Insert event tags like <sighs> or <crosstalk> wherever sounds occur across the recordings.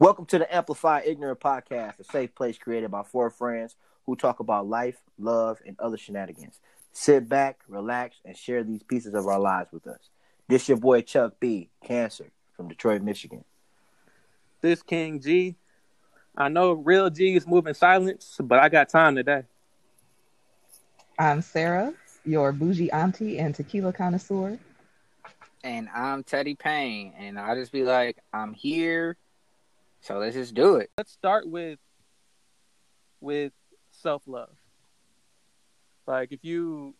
Welcome to the Amplify Ignorant Podcast, a safe place created by four friends who talk about life, love, and other shenanigans. Sit back, relax, and share these pieces of our lives with us. This your boy Chuck B, Cancer, from Detroit, Michigan. This King G. I know real G is moving silence, but I got time today. I'm Sarah, your bougie auntie and tequila connoisseur. And I'm Teddy Payne, and I just be like, I'm here, so let's just do it. Let's start with with self love. Like if you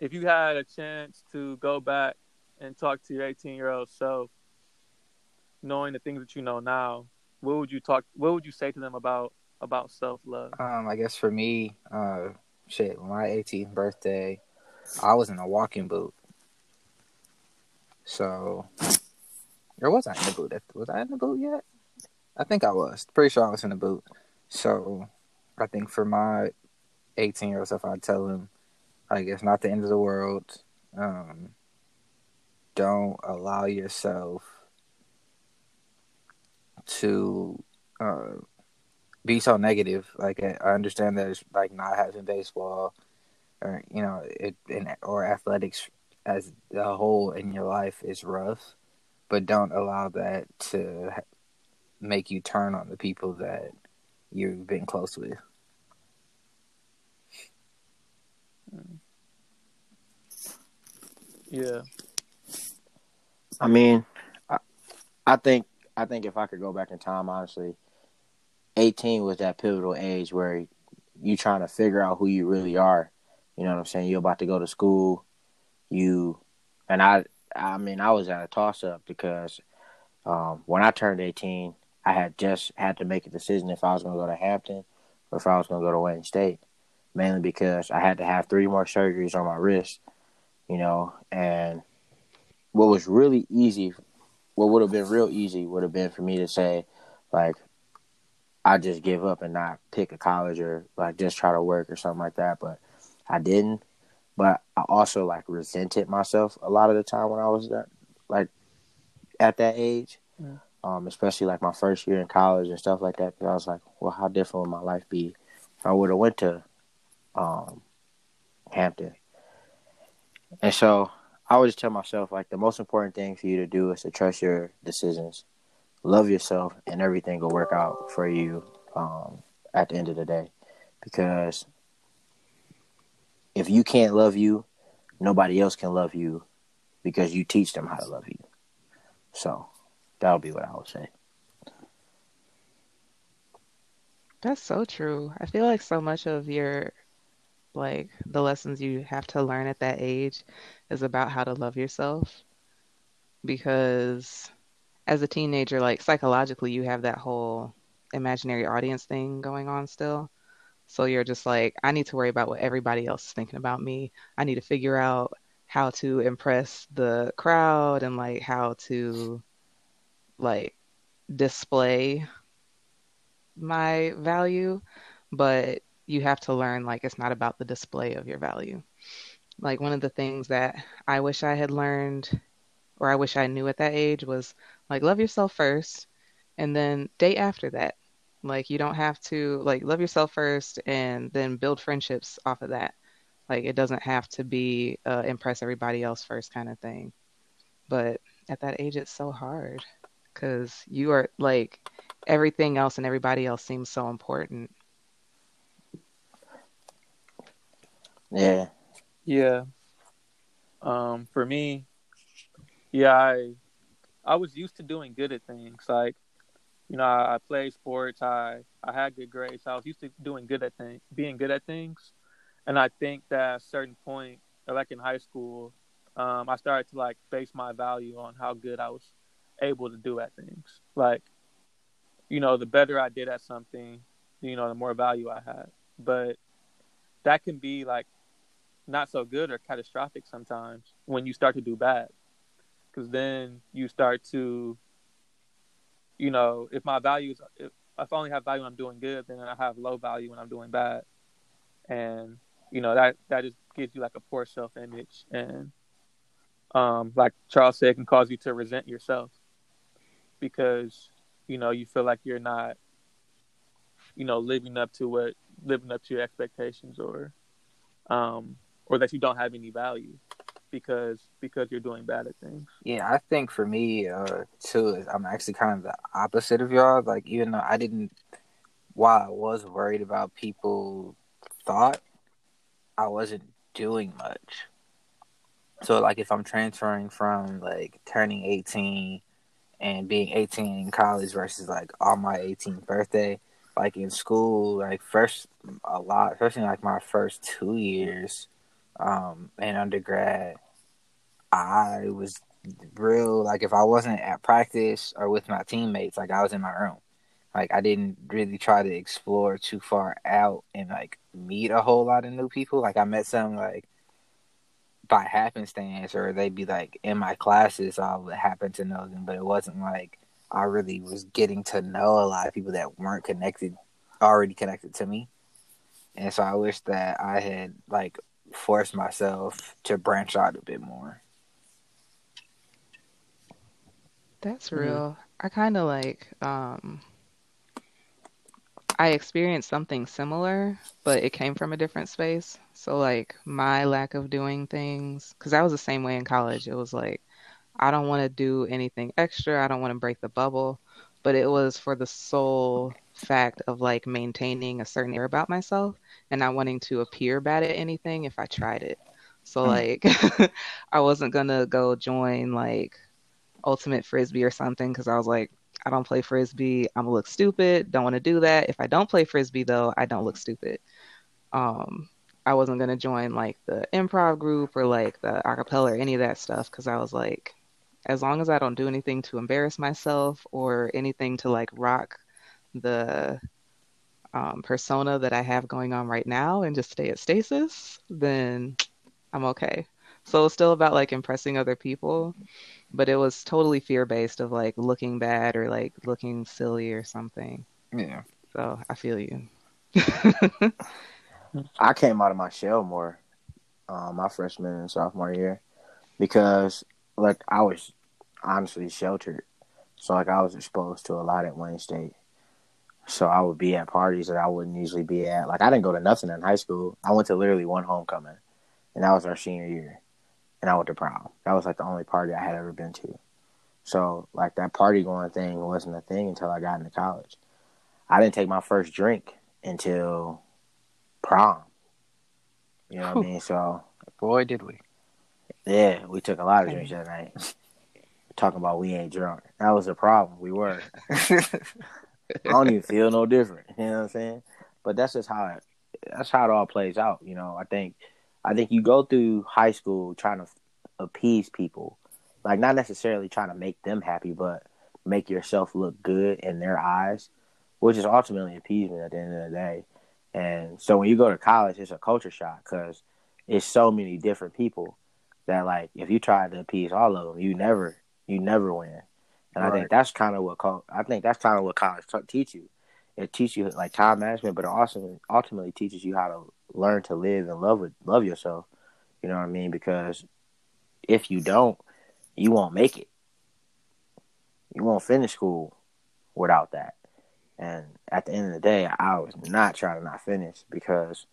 if you had a chance to go back and talk to your 18 year old self, knowing the things that you know now, what would you talk? What would you say to them about about self love? Um, I guess for me, uh, shit, my 18th birthday, I was in a walking boot. So, or was I in the boot? Was I in the boot yet? I think I was. Pretty sure I was in the boot. So, I think for my 18 year old self, I'd tell him, I guess, not the end of the world. Um, don't allow yourself to uh, be so negative. Like I understand that it's like not having baseball, or you know, it or athletics as a whole in your life is rough, but don't allow that to make you turn on the people that you've been close with. Yeah. I mean, I, I think I think if I could go back in time, honestly, eighteen was that pivotal age where you trying to figure out who you really are. You know what I'm saying? You're about to go to school. You and I. I mean, I was at a toss up because um, when I turned 18, I had just had to make a decision if I was going to go to Hampton or if I was going to go to Wayne State. Mainly because I had to have three more surgeries on my wrist, you know, and what was really easy, what would have been real easy, would have been for me to say, like, I just give up and not pick a college or like just try to work or something like that. But I didn't. But I also like resented myself a lot of the time when I was that like at that age. Yeah. Um, especially like my first year in college and stuff like that. Because I was like, well, how different would my life be if I would have went to um, Hampton? And so I always tell myself like the most important thing for you to do is to trust your decisions, love yourself, and everything will work out for you um, at the end of the day. Because if you can't love you, nobody else can love you because you teach them how to love you. So that'll be what I would say. That's so true. I feel like so much of your like the lessons you have to learn at that age is about how to love yourself because as a teenager like psychologically you have that whole imaginary audience thing going on still so you're just like i need to worry about what everybody else is thinking about me i need to figure out how to impress the crowd and like how to like display my value but you have to learn like it's not about the display of your value like one of the things that I wish I had learned or I wish I knew at that age was like love yourself first and then date after that. Like you don't have to like love yourself first and then build friendships off of that. Like it doesn't have to be uh, impress everybody else first kind of thing. But at that age it's so hard cuz you are like everything else and everybody else seems so important. Yeah, yeah. Um, for me, yeah, I I was used to doing good at things. Like, you know, I, I played sports. I I had good grades. So I was used to doing good at things, being good at things. And I think that at a certain point, like in high school, um, I started to like base my value on how good I was able to do at things. Like, you know, the better I did at something, you know, the more value I had. But that can be like not so good or catastrophic sometimes when you start to do bad because then you start to you know if my values if, if i only have value when i'm doing good then i have low value when i'm doing bad and you know that that just gives you like a poor self image and um like charles said can cause you to resent yourself because you know you feel like you're not you know living up to what living up to your expectations or um or that you don't have any value because because you're doing bad at things Yeah, I think for me, uh, too, I'm actually kind of the opposite of y'all. Like, even though I didn't, while I was worried about people thought, I wasn't doing much. So, like, if I'm transferring from like turning 18 and being 18 in college versus like on my 18th birthday, like in school, like first a lot, especially like my first two years um, in undergrad, I was real like if I wasn't at practice or with my teammates, like I was in my room. Like I didn't really try to explore too far out and like meet a whole lot of new people. Like I met some like by happenstance or they'd be like in my classes so I would happen to know them, but it wasn't like I really was getting to know a lot of people that weren't connected already connected to me. And so I wish that I had like forced myself to branch out a bit more. That's Mhm. real. I kind of like um I experienced something similar, but it came from a different space. So like my lack of doing things, because I was the same way in college. It was like I don't want to do anything extra. I don't want to break the bubble, but it was for the sole fact of like maintaining a certain air about myself and not wanting to appear bad at anything if I tried it. So Mm. like <laughs> I wasn't gonna go join like ultimate frisbee or something because I was like, I don't play frisbee. I'm gonna look stupid. Don't want to do that. If I don't play frisbee though, I don't look stupid. Um, I wasn't gonna join like the improv group or like the acapella or any of that stuff because I was like, as long as I don't do anything to embarrass myself or anything to like rock the um, persona that I have going on right now and just stay at stasis, then I'm okay. So it's still about like impressing other people, but it was totally fear based of like looking bad or like looking silly or something. Yeah. So I feel you. <laughs> I came out of my shell more um, my freshman and sophomore year because like I was honestly sheltered. So like I was exposed to a lot at Wayne State. So I would be at parties that I wouldn't usually be at. Like I didn't go to nothing in high school. I went to literally one homecoming, and that was our senior year. And I went to prom. That was like the only party I had ever been to. So like that party going thing wasn't a thing until I got into college. I didn't take my first drink until prom. You know what I mean? So Boy, did we. yeah, we took a lot of drinks that night. <laughs> Talking about we ain't drunk. That was the problem. We were. I don't even feel no different. You know what I'm saying? But that's just how it that's how it all plays out. You know, I think I think you go through high school trying to appease people, like not necessarily trying to make them happy, but make yourself look good in their eyes, which is ultimately appeasement at the end of the day. And so when you go to college, it's a culture shock because it's so many different people that like if you try to appease all of them, you never you never win. And I think that's kind of what col- I think that's kind of what college t- teach you. It teaches you like time management, but it also ultimately teaches you how to learn to live and love with love yourself. You know what I mean? Because if you don't, you won't make it. You won't finish school without that. And at the end of the day, I was not trying to not finish because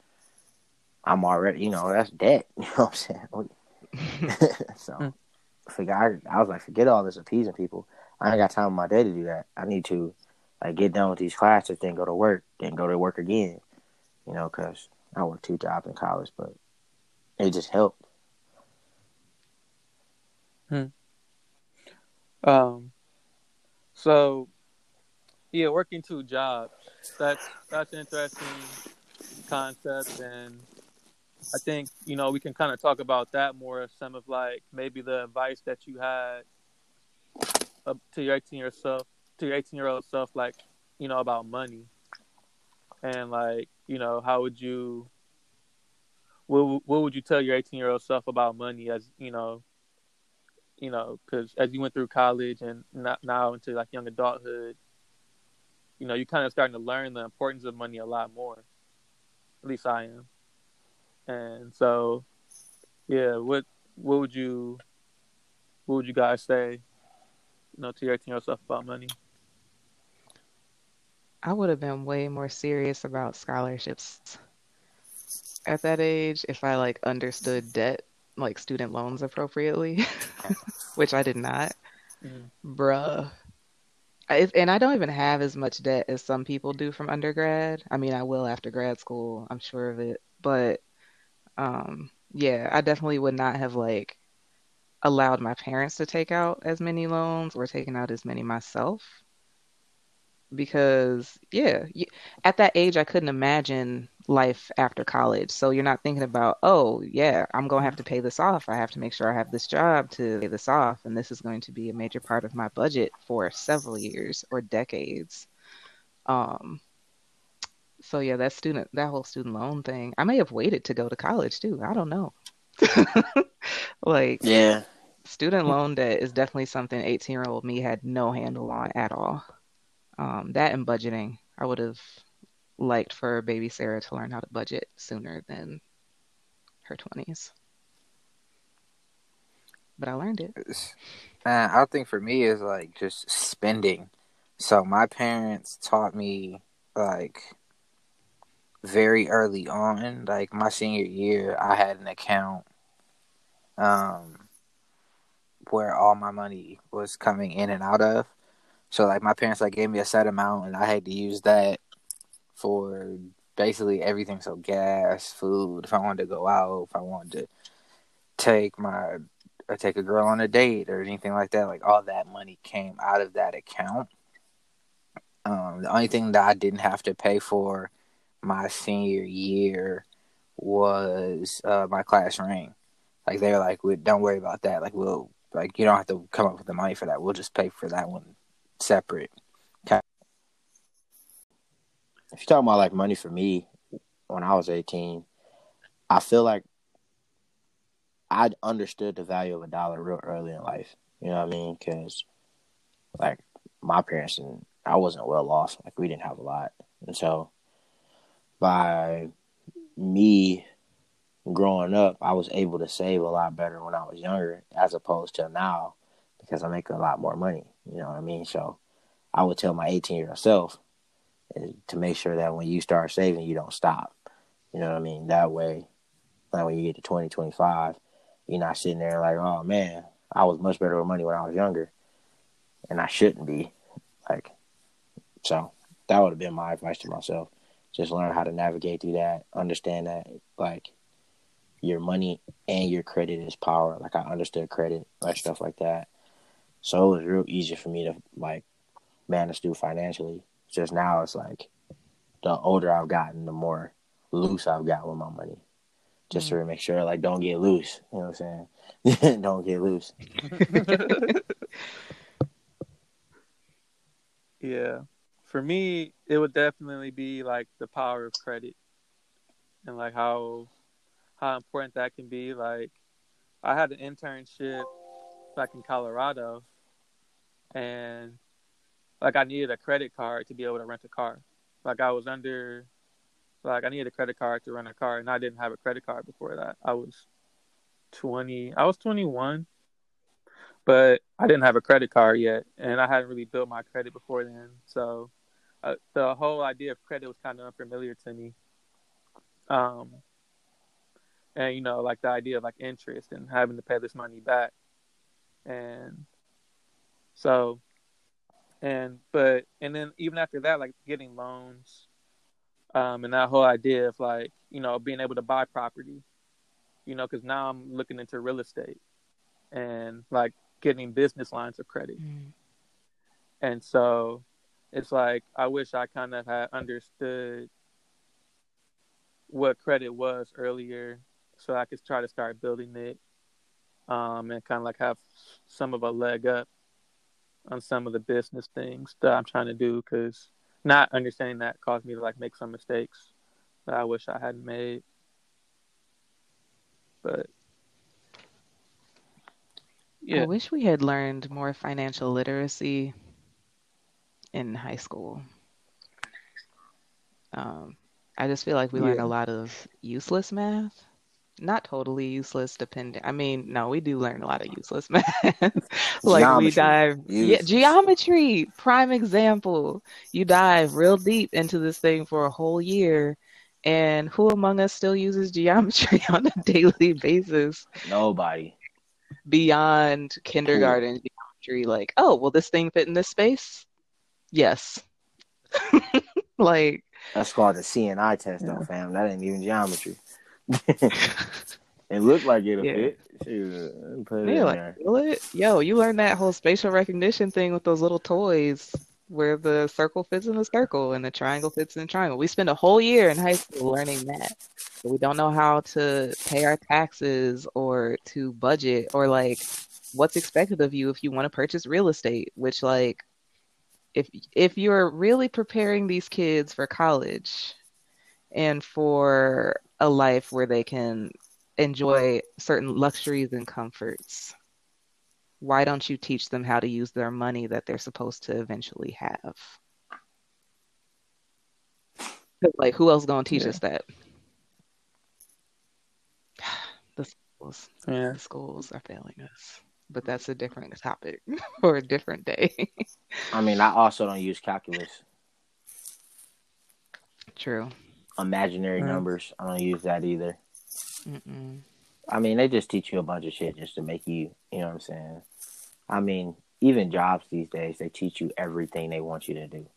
I'm already, you know, that's debt. <laughs> You know what I'm saying? <laughs> so, hmm. forget. I, I was like, forget all this appeasing people. I ain't got time in my day to do that. I need to like get done with these classes, then go to work, then go to work again. You know, because I worked two jobs in college, but it just helped. Hmm. Um, so yeah, working two jobs. That's that's an interesting concept, and I think you know we can kind of talk about that more. Some of like maybe the advice that you had up to your eighteen year self, to your eighteen year old self, like you know about money, and like you know how would you. What, what would you tell your 18 year old self about money as you know you know, because as you went through college and not now into like young adulthood, you know, you're kind of starting to learn the importance of money a lot more. At least I am. And so, yeah, what what would you what would you guys say, you know, to your 18 year old self about money? I would have been way more serious about scholarships at that age if I like understood debt, like student loans appropriately, <laughs> which I did not. Mm. Bruh. I, and I don't even have as much debt as some people do from undergrad. I mean, I will after grad school, I'm sure of it. But um, yeah, I definitely would not have like allowed my parents to take out as many loans or taken out as many myself because yeah you, at that age i couldn't imagine life after college. So you're not thinking about oh yeah i'm going to have to pay this off. I have to make sure i have this job to pay this off. And this is going to be a major part of my budget for several years or decades. Um so yeah that student that whole student loan thing i may have waited to go to college too. I don't know. <laughs> Like Yeah. student loan debt is definitely something 18 year old me had no handle on at all um, that and budgeting. I would have liked for baby Sarah to learn how to budget sooner than her 20s. But I learned it. Man, I think for me is like just spending. So my parents taught me like very early on, like my senior year, I had an account um where all my money was coming in and out of. So like my parents like gave me a set amount and I had to use that for basically everything. So gas, food, if I wanted to go out, if I wanted to take my or take a girl on a date or anything like that, like all that money came out of that account. Um, the only thing that I didn't have to pay for my senior year was uh, my class ring. Like they're like, we, don't worry about that. Like we'll like you don't have to come up with the money for that. We'll just pay for that one separate. If you're talking about like money for me, when I was 18, I feel like I understood the value of a dollar real early in life. You know what I mean? Because like my parents and I wasn't well off. Like we didn't have a lot, and so by me growing up, I was able to save a lot better when I was younger, as opposed to now, because I make a lot more money. You know what I mean? So I would tell my 18 year old self eh, to make sure that when you start saving, you don't stop. You know what I mean? That way, like when you get to 20, 25, you're not sitting there like, oh man, I was much better with money when I was younger, and I shouldn't be. Like, so that would have been my advice to myself. Just learn how to navigate through that. Understand that, like, your money and your credit is power. Like, I understood credit, like stuff like that. So it was real easy for me to like manage through financially. Just now, it's like the older I've gotten, the more loose I've got with my money. Just mm. to make sure, like, don't get loose. You know what I'm saying? <laughs> don't get loose. <laughs> Yeah. For me, it would definitely be like the power of credit and like how how important that can be. Like I had an internship back in Colorado and like I needed a credit card to be able to rent a car. Like I was under like I needed a credit card to rent a car and I didn't have a credit card before that. I was 20. I was 21 but I didn't have a credit card yet, and I hadn't really built my credit before then. So uh, the whole idea of credit was kind of unfamiliar to me. Um, and you know, like the idea of like interest and having to pay this money back, and so, and but and then even after that, like getting loans, um, and that whole idea of like you know being able to buy property, you know, because now I'm looking into real estate, and like getting business lines of credit. Mm. And so it's like I wish I kind of had understood what credit was earlier so I could try to start building it um, and kind of like have some of a leg up on some of the business things that I'm trying to do because not understanding that caused me to like make some mistakes that I wish I hadn't made. But yeah. I wish we had learned more financial literacy in high school. Um, I just feel like we learned a lot of useless math. Not totally useless depending i mean no we do learn a lot of useless <laughs> math like we Geometry. dive yeah geometry prime example you dive real deep into this thing for a whole year and who among us still uses geometry <laughs> on a daily basis Nobody. beyond kindergarten geometry like oh will this thing fit in this space yes <laughs> like That's called the CNI test, though, fam. That ain't even geometry. <laughs> it looked like it'll Yeah. fit. Shoot, put it Yeah, like, there. will it? Yo, you learned that whole spatial recognition thing with those little toys where the circle fits in the circle and the triangle fits in the triangle. We spent a whole year in high school learning that. But we don't know how to pay our taxes or to budget or like what's expected of you if you want to purchase real estate, which like if if you're really preparing these kids for college and for a life where they can enjoy certain luxuries and comforts. Why don't you teach them how to use their money that they're supposed to eventually have? Like, who else gonna teach Yeah. us that? <sighs> The schools, Yeah. the schools are failing us, but that's a different topic <laughs> for a different day. I mean, I also don't use calculus. True. Imaginary Yeah. numbers. I don't use that either. Mm-mm. I mean, they just teach you a bunch of shit just to make you, you know what I'm saying? I mean, even jobs these days, they teach you everything they want you to do.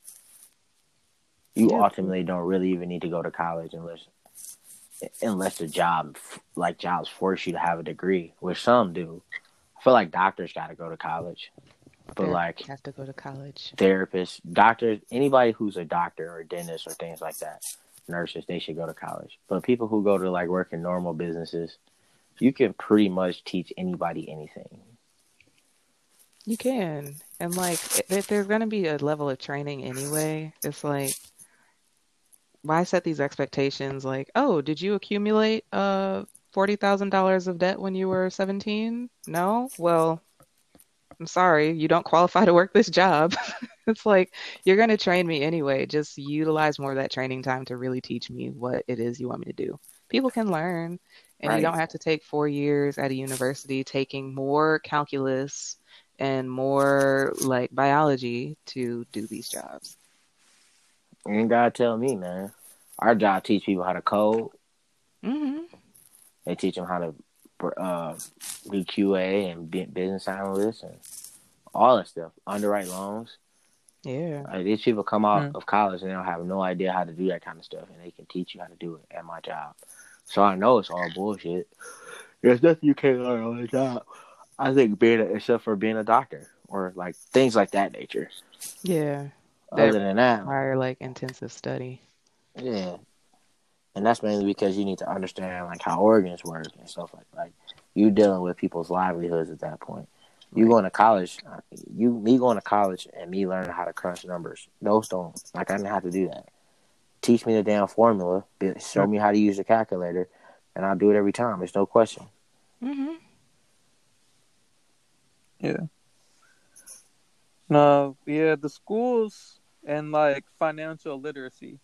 You Yeah. ultimately don't really even need to go to college unless unless the job like jobs force you to have a degree, which some do. I feel like doctors got to go to college. But They like have to go to college. therapists, doctors, anybody who's a doctor or a dentist or things like that, nurses, they should go to college. But people who go to like work in normal businesses, you can pretty much teach anybody anything. You can. And like if there's going to be a level of training anyway, it's like why set these expectations like, "Oh, did you accumulate uh $40,000 of debt when you were 17?" No? Well, I'm sorry, you don't qualify to work this job. <laughs> It's like you're going to train me anyway. Just utilize more of that training time to really teach me what it is you want me to do. People can learn, and Right. you don't have to take 4 years at a university taking more calculus and more like biology to do these jobs. And God tell me, man. Our job teach people how to code. hmm They teach them how to uh, do QA and business analysts and all that stuff. Underwrite loans. Yeah. Like, these people come out Mm. of college and they don't have no idea how to do that kind of stuff, and they can teach you how to do it at my job. So I know it's all bullshit. There's nothing you can't learn on the job. I think being a, except for being a doctor or like things like that nature. Yeah. That Other than that, require like intensive study. yeah. And that's mainly because you need to understand like how organs work and stuff like like you dealing with people's livelihoods at that point. You going to college, you me going to college and me learning how to crunch numbers. Those don't like I didn't have to do that. Teach me the damn formula, show me how to use the calculator, and I'll do it every time. It's no question. hmm Yeah. No, yeah, the schools and like financial literacy.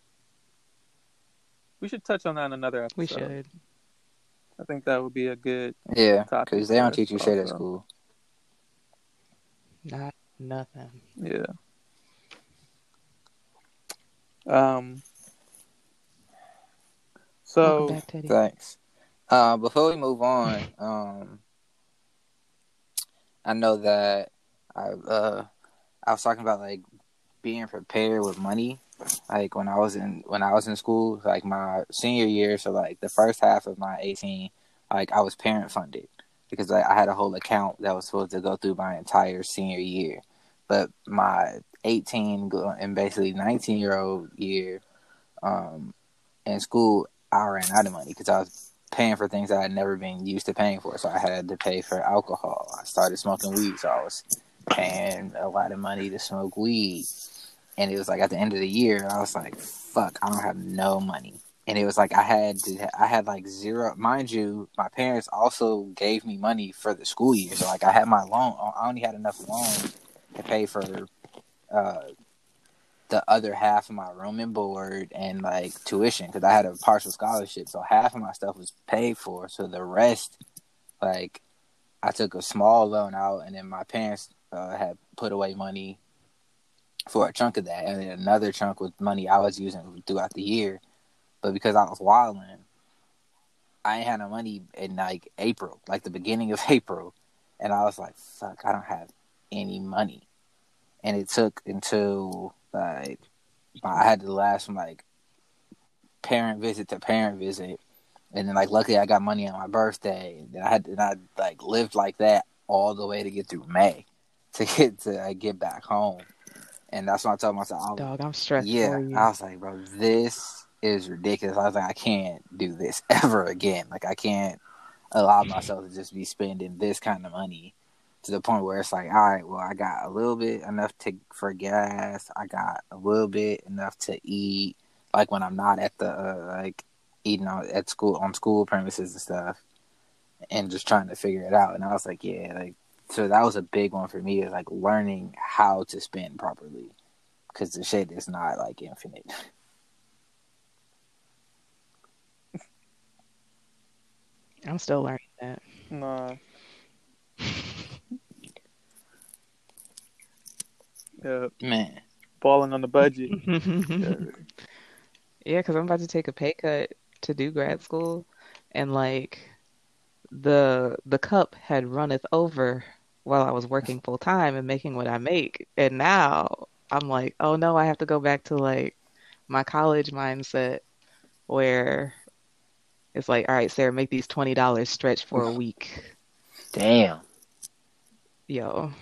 We should touch on that in another episode. We should. I think that would be a good. Yeah, because they don't teach you shit at also. school. Not nothing. Yeah. Um. So back. Thanks. Uh, before we move on, um, I know that I uh, I was talking about like being prepared with money. Like when I was in when I was in school, like my senior year, so like the first half of my eighteen, like I was parent funded because like, I had a whole account that was supposed to go through my entire senior year. But my eighteen and basically nineteen year old year, um, in school, I ran out of money because I was paying for things I had never been used to paying for. So I had to pay for alcohol. I started smoking weed, so I was paying a lot of money to smoke weed. And it was like at the end of the year, I was like, "Fuck, I don't have no money." And it was like I had to, I had like zero. Mind you, my parents also gave me money for the school year, so like I had my loan. I only had enough loan to pay for uh, the other half of my room and board and like tuition because I had a partial scholarship, so half of my stuff was paid for. So the rest, like, I took a small loan out, and then my parents uh, had put away money for a chunk of that, and then another chunk with money I was using throughout the year. But because I was wilding, I ain't had no money in like April, like the beginning of <laughs> April, and I was like, "Fuck, I don't have any money." And it took until like I had to last from like parent visit to parent visit, and then like luckily I got money on my birthday, and I had to, and I like lived like that all the way to get through May <laughs> to get to like, get back home, and that's when I told myself, Dog, I'm stressed yeah, for you. I was like, bro, this is ridiculous. I was like, I can't do this <laughs> ever again. Like I can't allow myself to just be spending this kind of money to the point where it's like, all right, well, I got a little bit enough to for gas. I got a little bit enough to eat, like when I'm not at the uh, like eating on, at school on school premises and stuff, and just trying to figure it out. And I was like, yeah, like so that was a big one for me is like learning how to spend properly because the shit is not like infinite. <laughs> I'm still learning that. Nah. Yeah, Man, falling on the budget. <laughs> Yeah, because I'm about to take a pay cut to do grad school, and like the the cup had runneth over while I was working full time and making what I make, and now I'm like, oh no, I have to go back to like my college mindset where it's like, all right, Sarah, make these twenty dollars stretch for a week. Damn, Yo,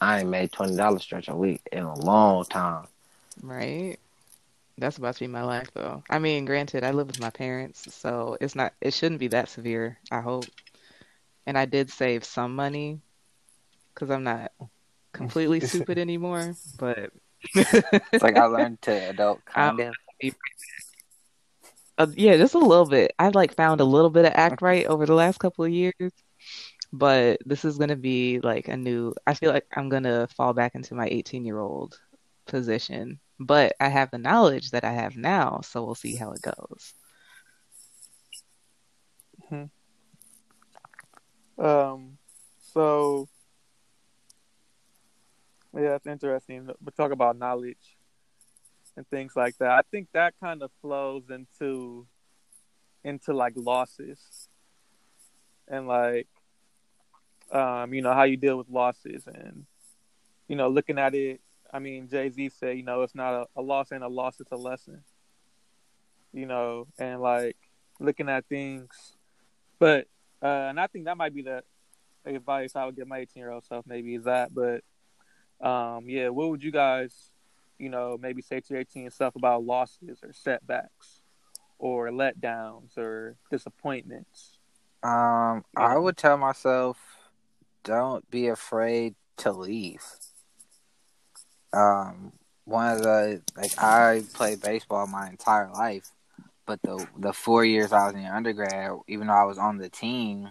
I ain't made twenty dollars stretch a week in a long time. right? That's about to be my life though. I mean, granted, I live with my parents, so it's not it shouldn't be that severe, I hope. And I did save some money because I'm not completely <laughs> stupid anymore, but it's like I learned to <laughs> adult kind of. Uh, yeah, just a little bit. I've like found a little bit of act right over the last couple of years, but this is gonna be like a new. I feel like I'm gonna fall back into my 18 year old position, but I have the knowledge that I have now, so we'll see how it goes. Um, so yeah, that's interesting. We talk about knowledge and things like that. I think that kind of flows into into like losses and like um, you know how you deal with losses and you know looking at it. I mean, Jay Z said, you know, it's not a, a loss and a loss, it's a lesson. You know, and like looking at things, but uh, and I think that might be the advice I would give my 18 year old self. Maybe is that, but um, yeah, what would you guys, you know, maybe say to your 18 self about losses or setbacks or letdowns or disappointments? Um, I would tell myself, don't be afraid to leave. Um, one of the like I played baseball my entire life, but the the four years I was in undergrad, even though I was on the team,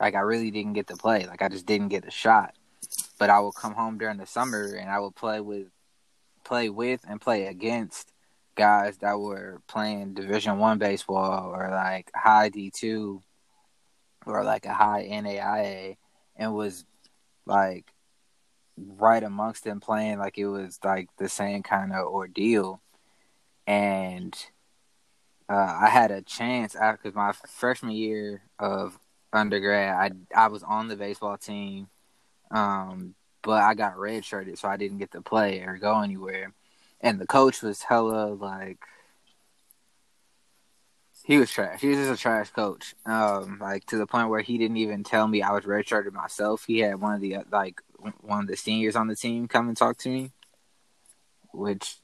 like I really didn't get to play. Like I just didn't get a shot. But I would come home during the summer and I would play with, play with and play against guys that were playing Division One baseball or like high D two, or like a high NAIA, and was like right amongst them playing like it was like the same kind of ordeal, and uh, I had a chance after my freshman year of undergrad. I I was on the baseball team, um, but I got redshirted, so I didn't get to play or go anywhere. And the coach was hella like he was trash. He was just a trash coach. Um, like to the point where he didn't even tell me I was redshirted myself. He had one of the like one of the seniors on the team come and talk to me, which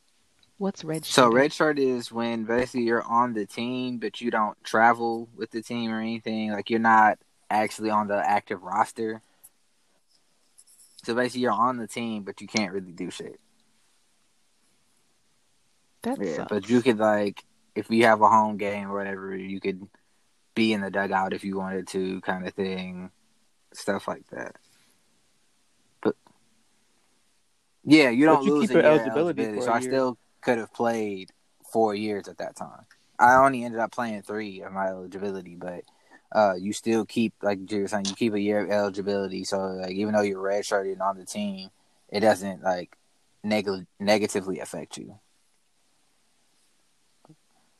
What's red? so shirt? red shirt is when basically you're on the team, but you don't travel with the team or anything. Like you're not actually on the active roster. So basically, you're on the team, but you can't really do shit. That Yeah, sucks. but you could like if you have a home game or whatever, you could be in the dugout if you wanted to, kind of thing, stuff like that. But Yeah, you But don't you lose keep your eligibility eligibility, for so a I year. still could have played four years at that time. I only ended up playing three of my eligibility, but uh, you still keep like you were saying, you keep a year of eligibility. So like even though you're redshirted and on the team, it doesn't like neg- negatively affect you.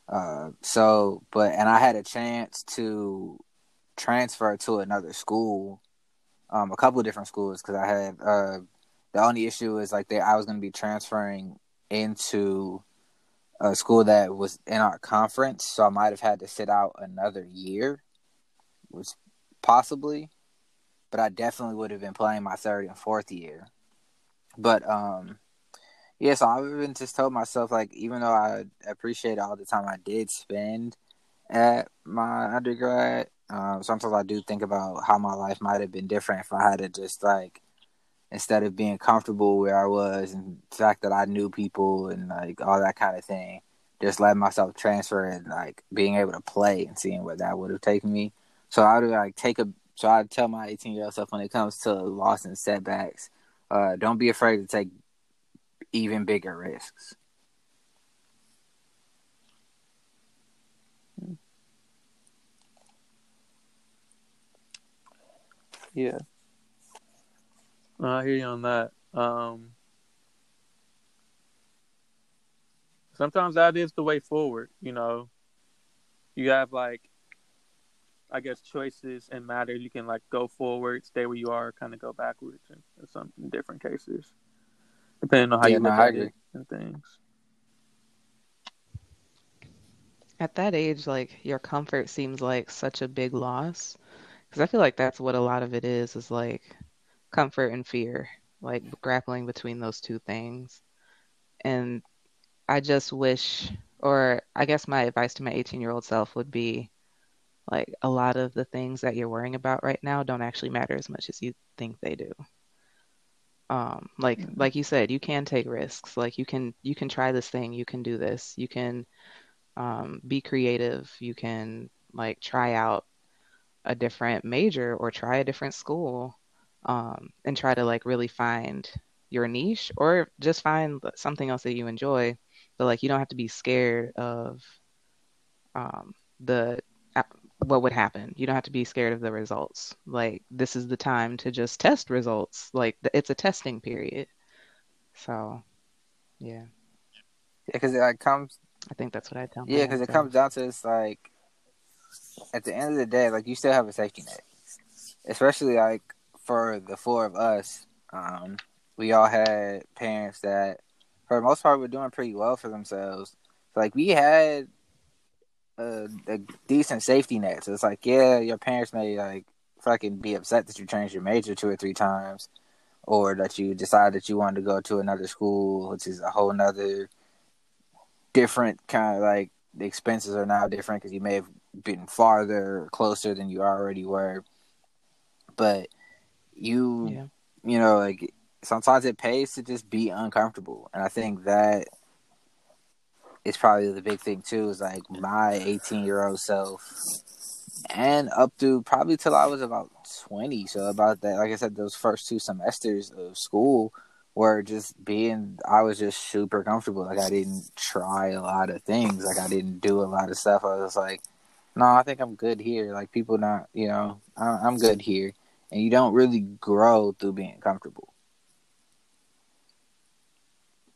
Uh, so, but and I had a chance to transfer to another school, um, a couple of different schools because I had uh, the only issue is like they I was going to be transferring into a school that was in our conference, so I might have had to sit out another year, which possibly, but I definitely would have been playing my third and fourth year. But um, yeah, so I've even just told myself like, even though I appreciate all the time I did spend at my undergrad, um, sometimes I do think about how my life might have been different if I had to just like instead of being comfortable where I was and the fact that I knew people and like all that kind of thing, just letting myself transfer and like being able to play and seeing where that would have taken me. So I would like take a so I'd tell my 18 year old self when it comes to loss and setbacks, uh, don't be afraid to take even bigger risks. Yeah. I hear you on that. Um, sometimes that is the way forward. You know, you have like, I guess, choices and matter. You can like go forward, stay where you are, kind of go backwards in, in some in different cases, depending on how Yeah, you no, look I at agree. it and things. At that age, like your comfort seems like such a big loss. Because I feel like that's what a lot of it is, is like comfort and fear, like grappling between those two things. And I just wish, or I guess my advice to my 18 year old self would be like a lot of the things that you're worrying about right now don't actually matter as much as you think they do. Um, like Mhm. like you said, you can take risks. Like you can you can try this thing, you can do this, you can um, be creative, you can like try out a different major or try a different school um, and try to like really find your niche or just find something else that you enjoy. But like you don't have to be scared of um, the what would happen. You don't have to be scared of the results. Like this is the time to just test results. Like it's a testing period. So yeah, Yeah, because it like comes I think that's what I tell. Yeah, because it comes down to it's like at the end of the day, like you still have a safety net, especially like for the four of us. Um, we all had parents that, for the most part, were doing pretty well for themselves. So, like we had a, a decent safety net. So it's like, yeah, your parents may like fucking be upset that you changed your major two or three times, or that you decided that you wanted to go to another school, which is a whole nother different kind of like the expenses are now different because you may have been farther or closer than you already were. But you, Yeah. you know, like sometimes it pays to just be uncomfortable, and I think that is probably the big thing too. Is like my 18 year old self, and up to probably till I was about 20. So about that, like I said, those first two semesters of school were just being. I was just super comfortable. Like I didn't try a lot of things. Like I didn't do a lot of stuff. I was like, no, I think I'm good here. Like people not, you know, I- I'm good here. And you don't really grow through being comfortable.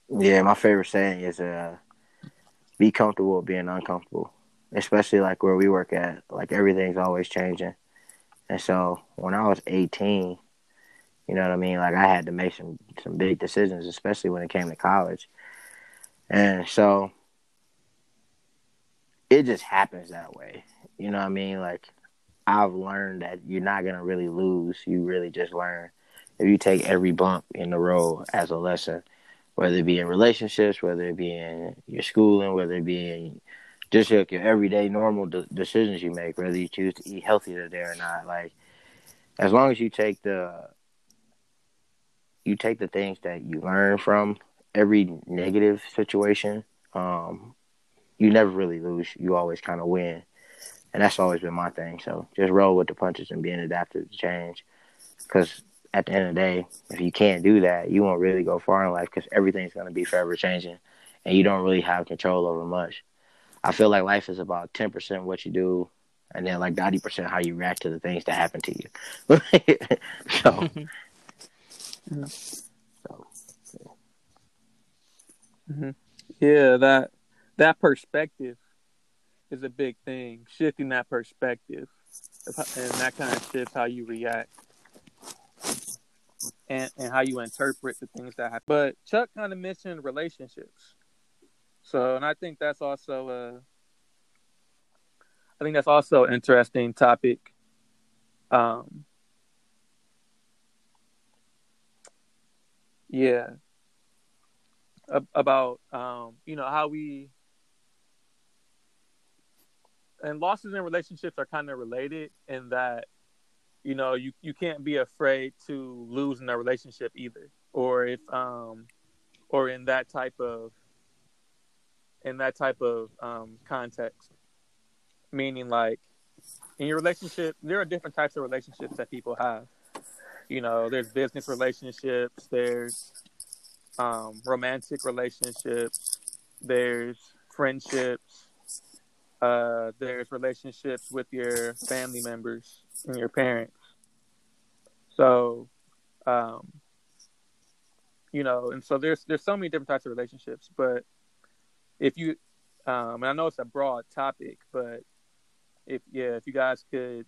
Yeah, my favorite saying is uh, be comfortable being uncomfortable. Especially like where we work at, like everything's always changing. And so when I was 18, you know what I mean? Like I had to make some some big decisions, especially when it came to college. And so it just happens that way. You know what I mean? Like I've learned that you're not gonna really lose. You really just learn if you take every bump in the road as a lesson, whether it be in relationships, whether it be in your schooling, whether it be in just like your everyday normal de- decisions you make, whether you choose to eat healthy today or not. Like as long as you take the you take the things that you learn from every negative situation, um, you never really lose. You always kind of win, and that's always been my thing. So just roll with the punches and being adaptive to change. Because at the end of the day, if you can't do that, you won't really go far in life because everything's going to be forever changing, and you don't really have control over much. I feel like life is about ten percent what you do, and then like ninety percent how you react to the things that happen to you. <laughs> so, so hmm Yeah, that that perspective is a big thing. Shifting that perspective, and that kind of shifts how you react and and how you interpret the things that happen. But Chuck kind of mentioned relationships, so and I think that's also a I think that's also an interesting topic. Um, yeah, about um, you know how we and losses in relationships are kind of related in that you know you you can't be afraid to lose in a relationship either or if um or in that type of in that type of um context. Meaning like in your relationship there are different types of relationships that people have. You know there's business relationships there's um romantic relationships there's friendships uh there's relationships with your family members and your parents so um you know and so there's there's so many different types of relationships but if you um and i know it's a broad topic but if yeah if you guys could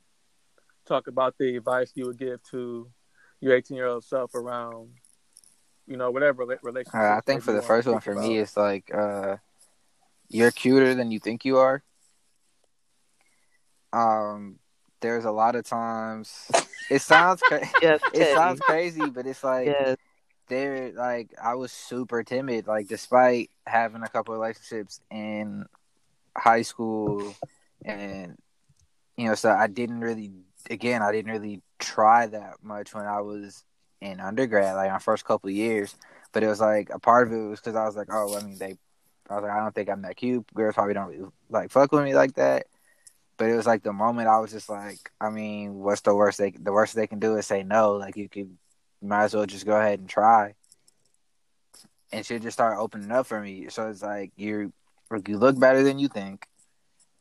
talk about the advice you would give to your 18 year old self around you know whatever rela- relationship Uh, I think for the first one for me, it's like uh, you're cuter than you think you are. Um, there's a lot of times it sounds cra- <laughs> yes, <laughs> it sounds crazy, but it's like yes. there like I was super timid. Like despite having a couple of relationships in high school, and you know, so I didn't really. Again, I didn't really try that much when I was in undergrad, like my first couple of years. But it was like a part of it was because I was like, oh, I mean, they. I was like, I don't think I'm that cute. Girls probably don't really, like fuck with me like that. But it was like the moment I was just like, I mean, what's the worst they the worst they can do is say no. Like you could, might as well just go ahead and try. And shit just started opening up for me. So it's like you're you look better than you think,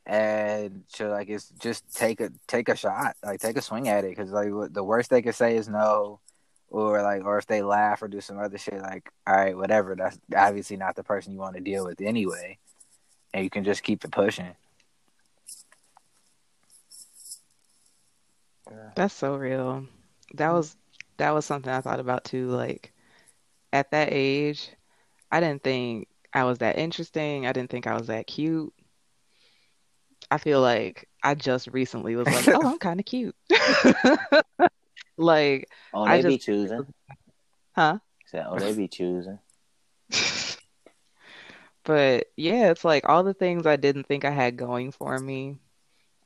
and so like it's just take a take a shot, like take a swing at it, because like the worst they could say is no, or like or if they laugh or do some other shit, like all right, whatever. That's obviously not the person you want to deal with anyway, and you can just keep it pushing. That's so real. That was that was something I thought about too. Like at that age, I didn't think I was that interesting. I didn't think I was that cute. I feel like I just recently was like, oh, I'm kind of cute. <laughs> Like, oh, I they be choosing. huh? Said, oh, they be choosing. <laughs> <laughs> But yeah, it's like all the things I didn't think I had going for me,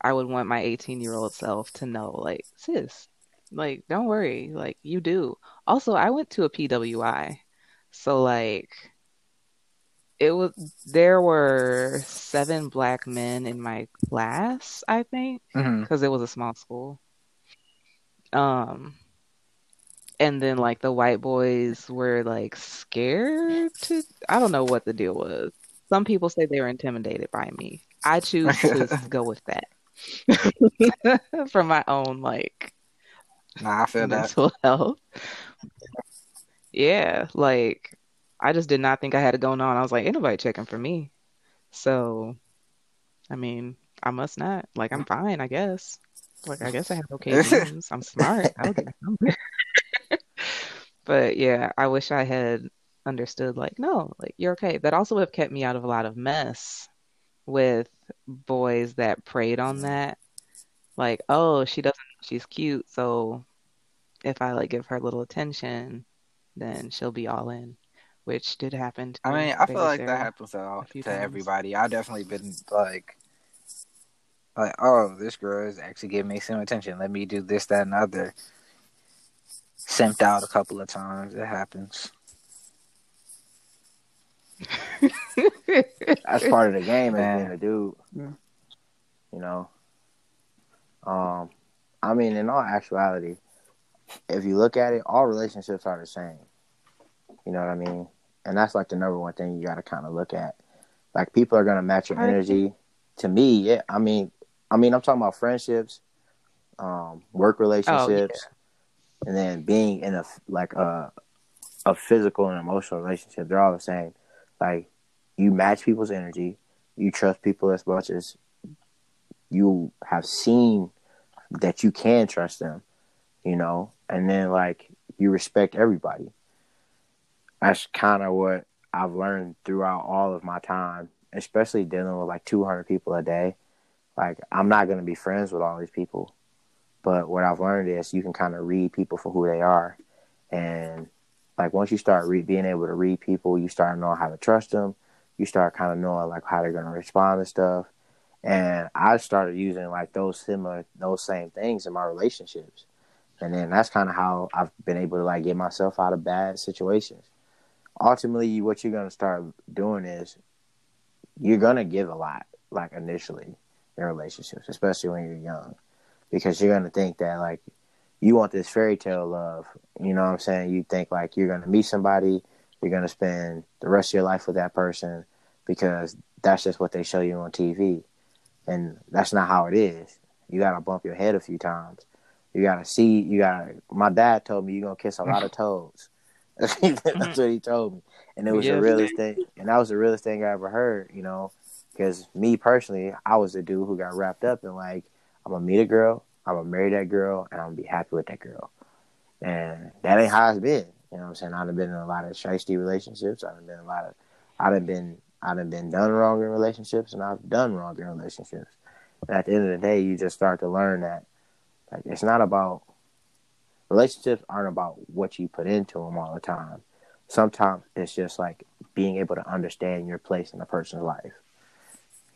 I would want my 18 year old self to know, like, sis, like, don't worry, like, you do. Also, I went to a PWI. So, like, it was, there were seven black men in my class, I think, because it was a small school. Um, and then like the white boys were like scared to, I don't know what the deal was. Some people say they were intimidated by me. I choose to <laughs> go with that <laughs> for my own like Nah, I feel that. mental <laughs> health. Yeah, like I just did not think I had it going on. I was like, ain't nobody checking for me. So, I mean, I must not. Like, I'm fine, I guess. Like, I guess I have okay <laughs> genes. I'm smart. I'll get. But yeah, I wish I had understood, like, no, like, you're okay. That also would have kept me out of a lot of mess with boys that preyed on mm-hmm. that. Like, oh, she doesn't, she's cute, so if I like give her a little attention, then she'll be all in, which did happen to I mean, I feel like that happens to, all, to everybody. I definitely been like, like, oh, this girl is actually giving me some attention. Let me do this, that, and other. Simped out a couple of times. It happens. That's part of the game as Man. being a dude. Yeah. You know. Um, I mean, in all actuality, if you look at it, all relationships are the same. You know what I mean? And that's like the number one thing you got to kind of look at. Like people are gonna match your energy. To me, yeah. I mean, I mean, I'm talking about friendships, um, work relationships, and then being in a like a a physical and emotional relationship. They're all the same. Like you match people's energy. You trust people as much as you have seen that you can trust them. You know, and then like you respect everybody. That's kind of what I've learned throughout all of my time, especially dealing with like 200 people a day. Like, I'm not going to be friends with all these people. But what I've learned is you can kind of read people for who they are. And like, once you start re- being able to read people, you start knowing how to trust them. You start kind of knowing like how they're going to respond to stuff. And I started using like those similar, those same things in my relationships. And then that's kind of how I've been able to like get myself out of bad situations ultimately what you're gonna start doing is you're gonna give a lot, like initially in relationships, especially when you're young, because you're gonna think that like you want this fairy tale love. You know what I'm saying? You think like you're gonna meet somebody, you're gonna spend the rest of your life with that person because that's just what they show you on TV, and that's not how it is. You gotta bump your head a few times. You gotta see. You gotta. My dad told me you're gonna kiss a lot of <laughs> toads. <laughs> That's what he told me, and it was Yeah. the realest thing, and that was the realest thing I ever heard. You know, because me personally, I was the dude who got wrapped up in like, I'm gonna meet a girl, I'm gonna marry that girl, and I'm gonna be happy with that girl, and that ain't how it's been. You know what I'm saying? I've been in a lot of shisty relationships. I've been in a lot of, I've been, I've been done wrong in relationships, and I've done wrong in relationships. And at the end of the day, you just start to learn that, like, it's not about relationships aren't about what you put into them all the time. Sometimes it's just like being able to understand your place in a person's life.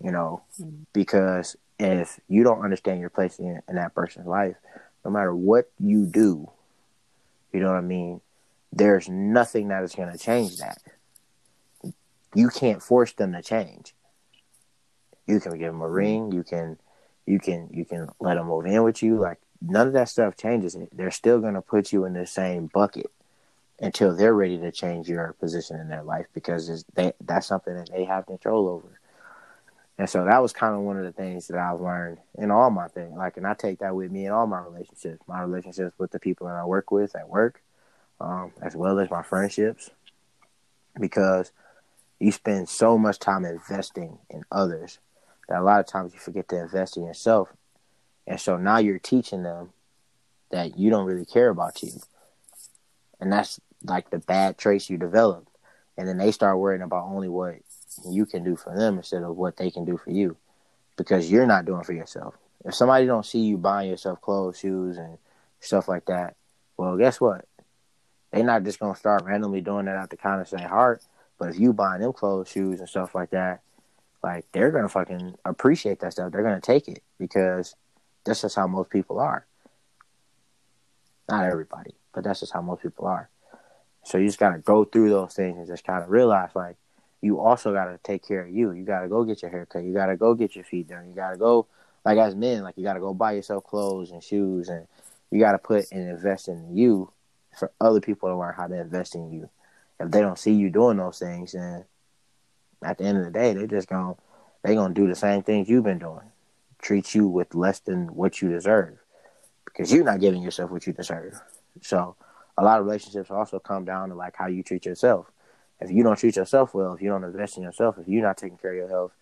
You know, mm-hmm. because if you don't understand your place in, in that person's life, no matter what you do, you know what I mean, there's nothing that is going to change that. You can't force them to change. You can give them a ring. You can, you can, you can let them move in with you. Like none of that stuff changes. They're still going to put you in the same bucket until they're ready to change your position in their life because they, that's something that they have control over. And so that was kind of one of the things that I've learned in all my things. Like, and I take that with me in all my relationships, my relationships with the people that I work with at work, um, as well as my friendships, because you spend so much time investing in others that a lot of times you forget to invest in yourself. And so now you're teaching them that you don't really care about you. And that's like the bad traits you develop. And then they start worrying about only what you can do for them instead of what they can do for you because you're not doing for yourself. If somebody don't see you buying yourself clothes, shoes, and stuff like that, well, guess what? They're not just gonna start randomly doing that out the kindness of their heart. But if you buying them clothes, shoes, and stuff like that, like they're gonna fucking appreciate that stuff. They're gonna take it because that's just how most people are. Not everybody, but that's just how most people are. So you just gotta go through those things and just kind of realize, like, you also gotta take care of you. You gotta go get your hair cut. You gotta go get your feet done. You gotta go, like as men, like you gotta go buy yourself clothes and shoes, and you gotta put and invest in you for other people to learn how to invest in you. If they don't see you doing those things, then at the end of the day, they're just gonna they gonna do the same things you've been doing, treat you with less than what you deserve, because you're not giving yourself what you deserve. So a lot of relationships also come down to like how you treat yourself. If you don't treat yourself well, if you don't invest in yourself, if you're not taking care of your health,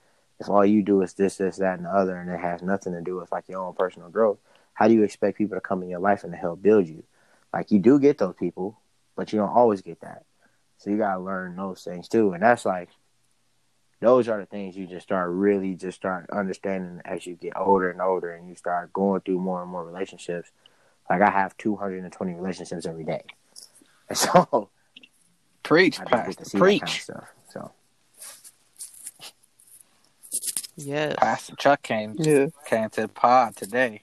if all you do is this, this, that, and the other, and it has nothing to do with like your own personal growth, how do you expect people to come in your life and to help build you? Like you do get those people, but you don't always get that. So you gotta learn those things too, and that's like those are the things you just start really just start understanding as you get older and older, and you start going through more and more relationships. Like I have 220 relationships every day, and <laughs> so Preach, I just get Pastor. to Preach. that kind of stuff. So Yes. Pastor Chuck came Yeah. came to the pod today.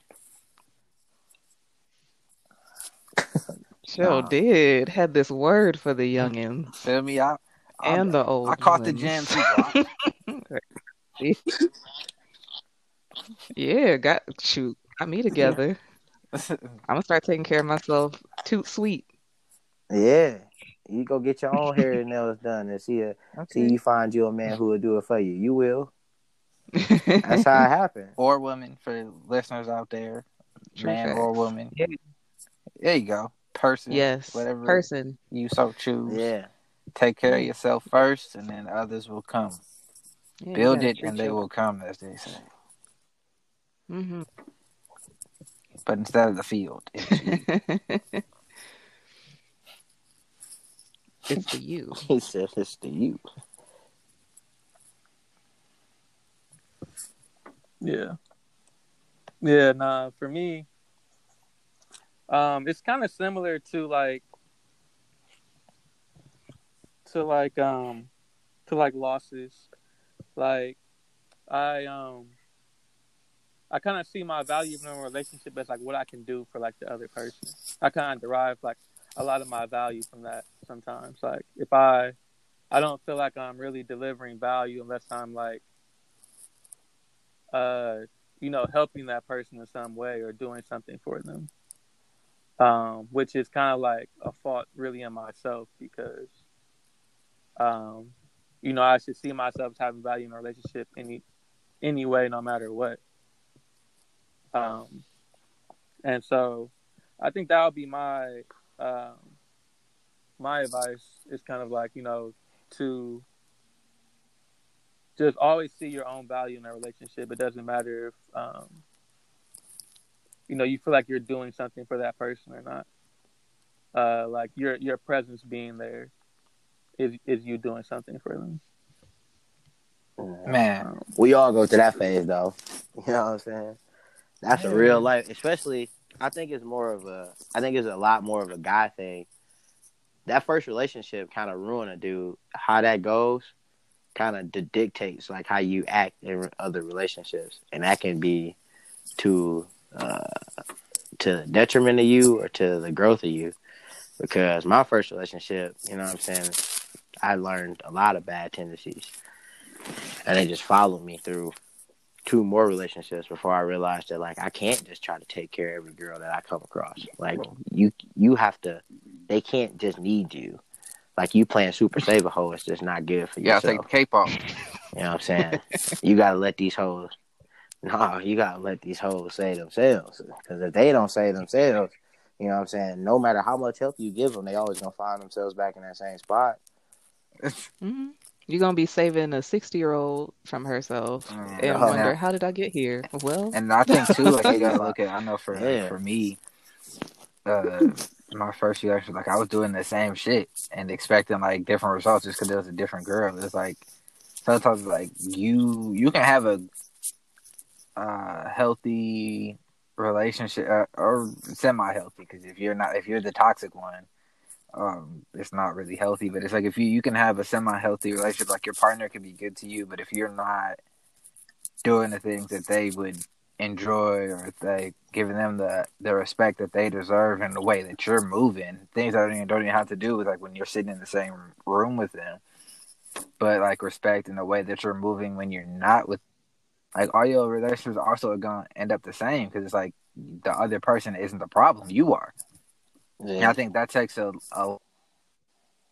Sure Nah. did. Had this word for the mm. youngins Feel me? I, I, and the old I caught the ones. gem too. <laughs> yeah, got shoot. Got me together. <laughs> I'm gonna start taking care of myself. Too sweet. Yeah. You go get your own hair and nails done and see a, <laughs> see you find you a man who will do it for you. You will. <laughs> That's how it happens. or woman for listeners out there, True man facts. or woman. Yeah. There you go. Person. yes. Whatever Person. you so choose. Yeah. Take care of yourself first, and then others will come. Yeah, Build gotta it, treat and they will come, as they say. Mhm. But instead of the field, <laughs> it's you. it's for you. <laughs> He said it's to you. Yeah. Yeah, nah, for me, um, it's kind of similar to like to like um to like losses. Like I um I kind of see my value in a relationship as like what I can do for like the other person. I kind of derive like a lot of my value from that sometimes. Like if I I don't feel like I'm really delivering value unless I'm like uh you know helping that person in some way or doing something for them. Um which is kind of like a fault really in myself because um you know I should see myself as having value in a relationship any any way no matter what. Um, and so I think that would be my um, my advice is kind of like you know to just always see your own value in a relationship. It doesn't matter if um, you know you feel like you're doing something for that person or not. Uh, like your your presence being there is is you doing something for them. man. Um, We all go through that phase though. <laughs> You know what I'm saying? That's a real life, especially. I think it's more of a. I think it's a lot more of a guy thing. That first relationship kind of ruin a dude. How that goes, kind of dictates like how you act in other relationships, and that can be to uh, to detriment of you or to the growth of you. Because my first relationship, you know what I'm saying, I learned a lot of bad tendencies, and they just followed me through two more relationships before I realized that like I can't just try to take care of every girl that I come across. Like you you have to they can't just need you. Like you playing super save a hoe is just not good for You gotta take the cape off. You know what I'm saying? you gotta let these hoes no, you gotta let these hoes say themselves. Because if they don't say themselves, you know what I'm saying? No matter how much help you give them, they always gonna find themselves back in that same spot. <laughs> hmm You're gonna be saving a 60 year old from herself Mm, and wonder now- how did I get here? Well, And I think too, like you gotta look at. I know for <laughs> Yeah. for me, uh, my first relationship, like I was doing the same shit and expecting like different results just because it was a different girl. It's like sometimes like you you can have a uh, healthy relationship uh, or semi healthy because if you're not if you're the toxic one. Um, it's not really healthy, but it's like if you you can have a semi healthy relationship, like your partner can be good to you, but if you're not doing the things that they would enjoy or they giving them the the respect that they deserve in the way that you're moving things that don't even, don't even have to do with like when you're sitting in the same room with them but like respect in the way that you're moving when you're not with like all your relationships also are gonna end up the same because it's like the other person isn't the problem you are and I think that takes a, a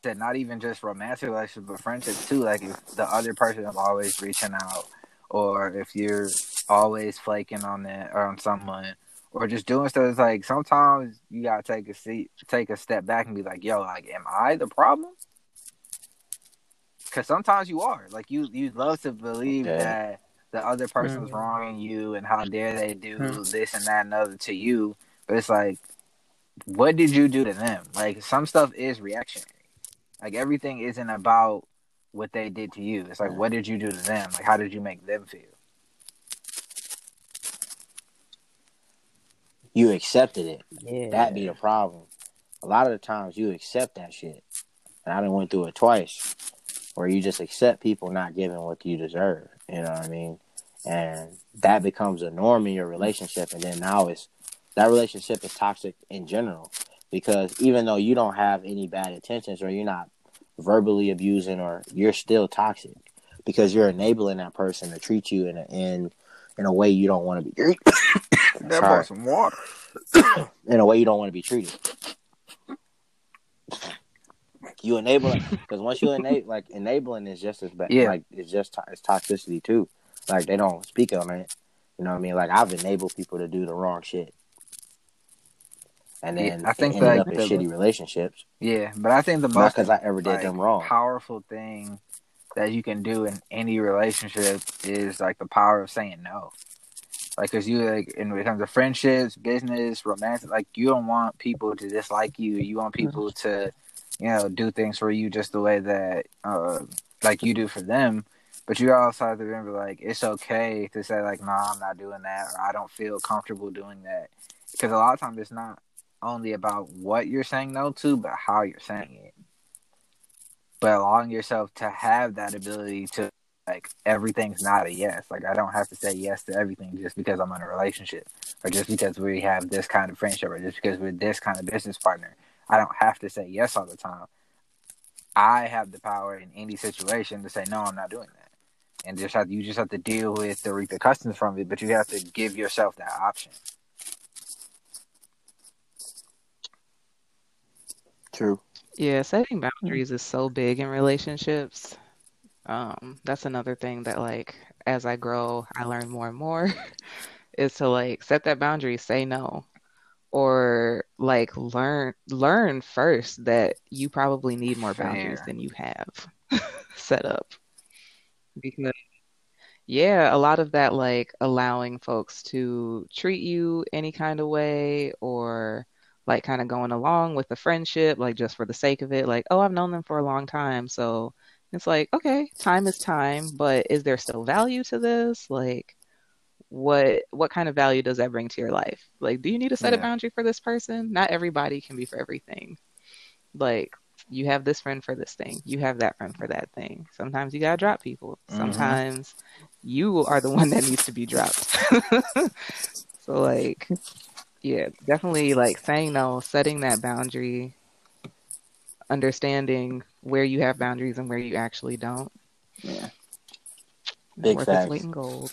that not even just romantic relationships but friendships too like if the other person is always reaching out or if you're always flaking on that or on someone or just doing stuff it's like sometimes you gotta take a seat take a step back and be like yo like am i the problem because sometimes you are like you you love to believe Yeah. that the other person's Mhm. wronging you and how dare they do Mhm. this and that and other to you but it's like what did you do to them like some stuff is reactionary like everything isn't about what they did to you it's like what did you do to them like how did you make them feel you accepted it. yeah. That be the problem. A lot of the times you accept that shit. And I done went through it twice. Where you just accept people not giving what you deserve. You know what I mean? And that becomes a norm in your relationship and then now it's that relationship is toxic in general. Because even though you don't have any bad intentions or you're not verbally abusing or you're still toxic because you're enabling that person to treat you in a in in a way you don't want to be <coughs> That Sorry. boy some water. <coughs> in a way you don't want to be treated. You enable because <laughs> once you enable, like enabling is just as bad. Yeah. Like it's just to- it's toxicity too. Like they don't speak on it. You know what I mean? Like I've enabled people to do the wrong shit, and Yeah, then I think that in the- shitty relationships. Yeah, but I think the most because I ever did like, them wrong. powerful thing that you can do in any relationship is like the power of saying no. Like, cause you like, when it comes to friendships, business, romantic, like you don't want people to dislike you. You want people to, you know, do things for you just the way that, uh, like you do for them. But you also have to remember, like, it's okay to say, like, no, I'm not doing that, or I don't feel comfortable doing that. Because a lot of times it's not only about what you're saying no to, but how you're saying it. But allowing yourself to have that ability to like everything's not a yes. Like I don't have to say yes to everything just because I'm in a relationship, or just because we have this kind of friendship, or just because we're this kind of business partner. I don't have to say yes all the time. I have the power in any situation to say no. I'm not doing that, and just have you just have to deal with the repercussions from it. But you have to give yourself that option. True. Yeah, setting boundaries is so big in relationships. Um, that's another thing that like as I grow, I learn more and more <laughs> is to like set that boundary, say no. Or like learn learn first that you probably need more boundaries Fair. than you have <laughs> set up. Because yeah, a lot of that like allowing folks to treat you any kind of way or like kind of going along with the friendship, like just for the sake of it, like, oh, I've known them for a long time. So it's like, okay, time is time, but is there still value to this? Like what what kind of value does that bring to your life? Like, do you need to set a boundary for this person? Not everybody can be for everything. Like you have this friend for this thing. You have that friend for that thing. Sometimes you gotta drop people. Mhm. Sometimes you are the one that needs to be dropped. <laughs> so like yeah, definitely like saying no, setting that boundary, understanding where you have boundaries and where you actually don't. Yeah. Big Worth its facts. in gold.